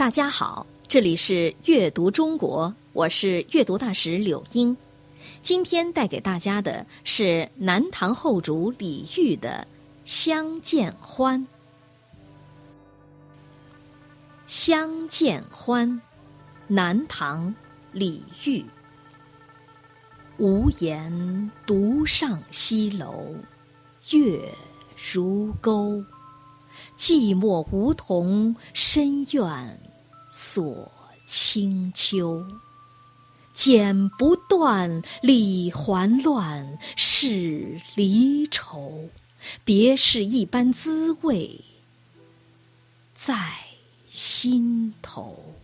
大家好，这里是阅读中国，我是阅读大使柳英。今天带给大家的是南唐后主李煜的《相见欢》。《相见欢》，南唐，李煜。无言独上西楼，月如钩。寂寞梧桐深院锁清秋。剪不断，理还乱，是离愁。别是一般滋味在心头。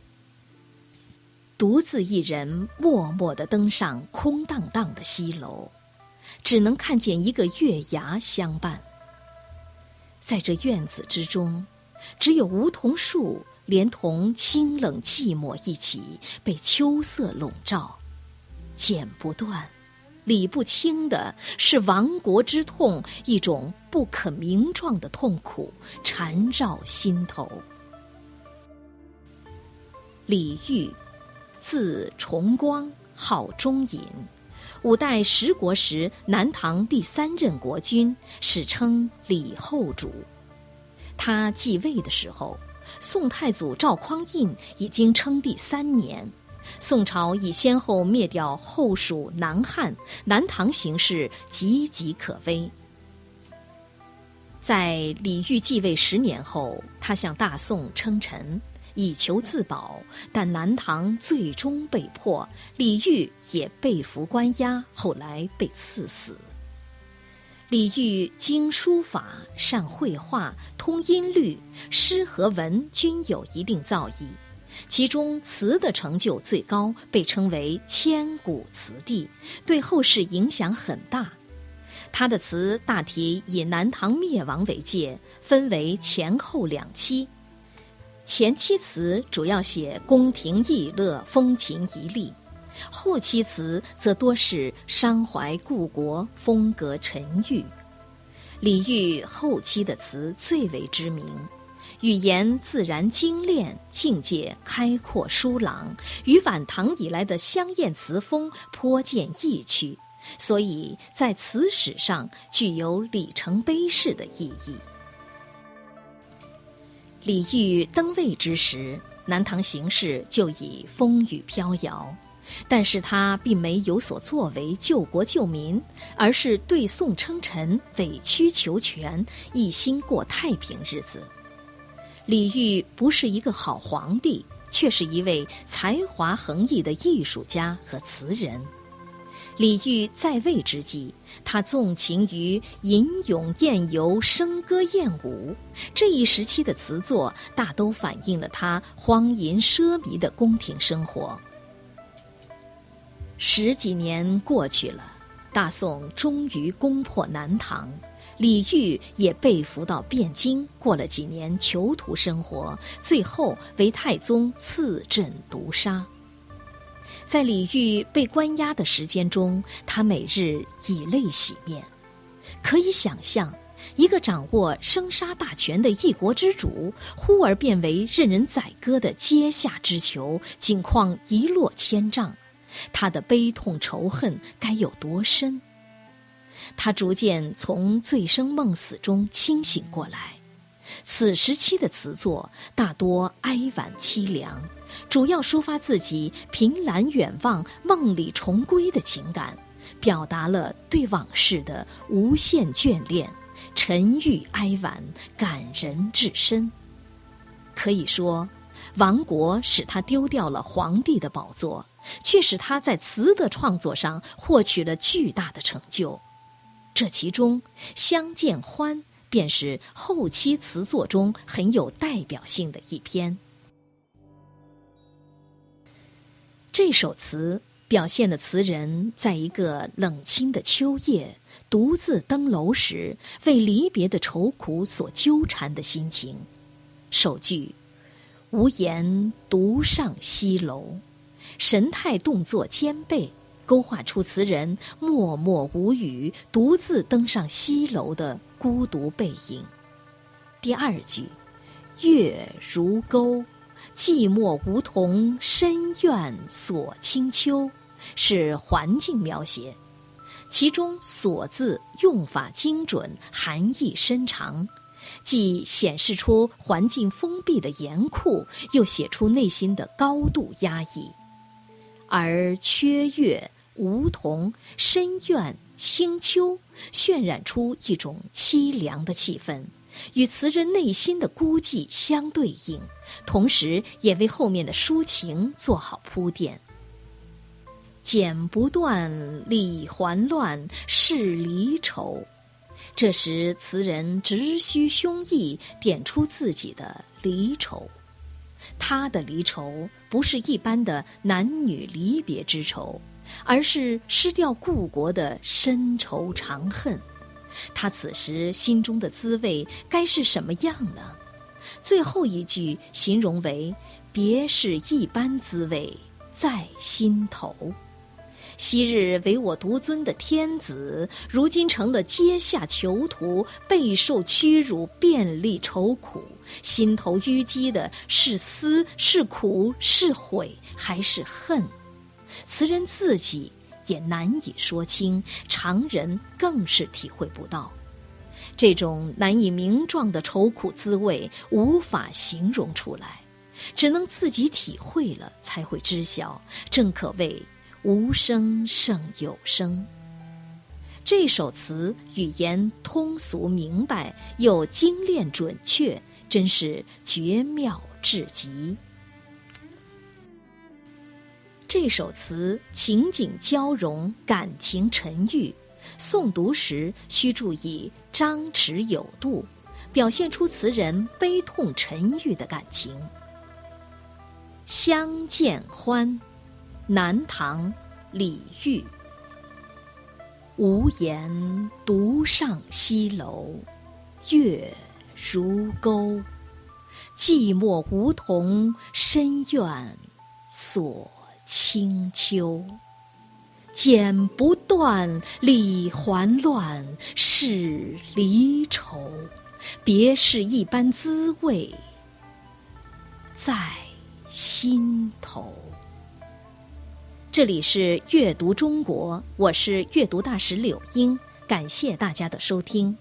独自一人，默默地登上空荡荡的西楼，只能看见一个月牙相伴。在这院子之中，只有梧桐树连同清冷寂寞一起被秋色笼罩，剪不断，理不清的是亡国之痛，一种不可名状的痛苦缠绕心头。李煜。字重光，号中隐，五代十国时南唐第三任国君，史称李后主。他继位的时候，宋太祖赵匡胤已经称帝三年，宋朝已先后灭掉后蜀、南汉，南唐形势岌岌可危。在李煜继位十年后，他向大宋称臣。以求自保，但南唐最终被迫，李煜也被俘关押，后来被赐死。李煜精书法，善绘画，通音律，诗和文均有一定造诣，其中词的成就最高，被称为千古词帝，对后世影响很大。他的词大体以南唐灭亡为界，分为前后两期。前期词主要写宫廷逸乐、风情旖旎，后期词则多是伤怀故国、风格沉郁。李煜后期的词最为知名，语言自然精炼，境界开阔疏朗，与晚唐以来的香艳词风颇见异曲，所以在词史上具有里程碑式的意义。李煜登位之时，南唐形势就已风雨飘摇，但是他并没有所作为救国救民，而是对宋称臣，委曲求全，一心过太平日子。李煜不是一个好皇帝，却是一位才华横溢的艺术家和词人。李煜在位之际，他纵情于吟咏宴游、笙歌宴舞，这一时期的词作大都反映了他荒淫奢靡的宫廷生活。十几年过去了，大宋终于攻破南唐，李煜也被俘到汴京，过了几年囚徒生活，最后为太宗赐朕毒杀。在李煜被关押的时间中，他每日以泪洗面。可以想象，一个掌握生杀大权的一国之主，忽而变为任人宰割的阶下之囚，境况一落千丈，他的悲痛仇恨该有多深？他逐渐从醉生梦死中清醒过来。此时期的词作大多哀婉凄凉。主要抒发自己凭栏远望、梦里重归的情感，表达了对往事的无限眷恋，沉郁哀婉，感人至深。可以说，亡国使他丢掉了皇帝的宝座，却使他在词的创作上获取了巨大的成就。这其中，《相见欢》便是后期词作中很有代表性的一篇。这首词表现了词人在一个冷清的秋夜，独自登楼时，为离别的愁苦所纠缠的心情。首句“无言独上西楼”，神态动作兼备，勾画出词人默默无语、独自登上西楼的孤独背影。第二句“月如钩”。寂寞梧桐深院锁清秋，是环境描写，其中“锁”字用法精准，含义深长，既显示出环境封闭的严酷，又写出内心的高度压抑。而缺月、梧桐、深院、清秋，渲染出一种凄凉的气氛。与词人内心的孤寂相对应，同时也为后面的抒情做好铺垫。剪不断，理还乱，是离愁。这时，词人直须胸臆，点出自己的离愁。他的离愁不是一般的男女离别之愁，而是失掉故国的深仇长恨。他此时心中的滋味该是什么样呢？最后一句形容为“别是一般滋味在心头”。昔日唯我独尊的天子，如今成了阶下囚徒，备受屈辱，遍历愁苦，心头淤积的是思，是苦，是悔，还是恨？词人自己。也难以说清，常人更是体会不到，这种难以名状的愁苦滋味，无法形容出来，只能自己体会了才会知晓。正可谓无声胜有声。这首词语言通俗明白，又精炼准确，真是绝妙至极。这首词情景交融，感情沉郁，诵读时需注意张弛有度，表现出词人悲痛沉郁的感情。《相见欢》，南唐，李煜。无言独上西楼，月如钩。寂寞梧桐深院锁。清秋，剪不断，理还乱，是离愁。别是一般滋味，在心头。这里是阅读中国，我是阅读大使柳英，感谢大家的收听。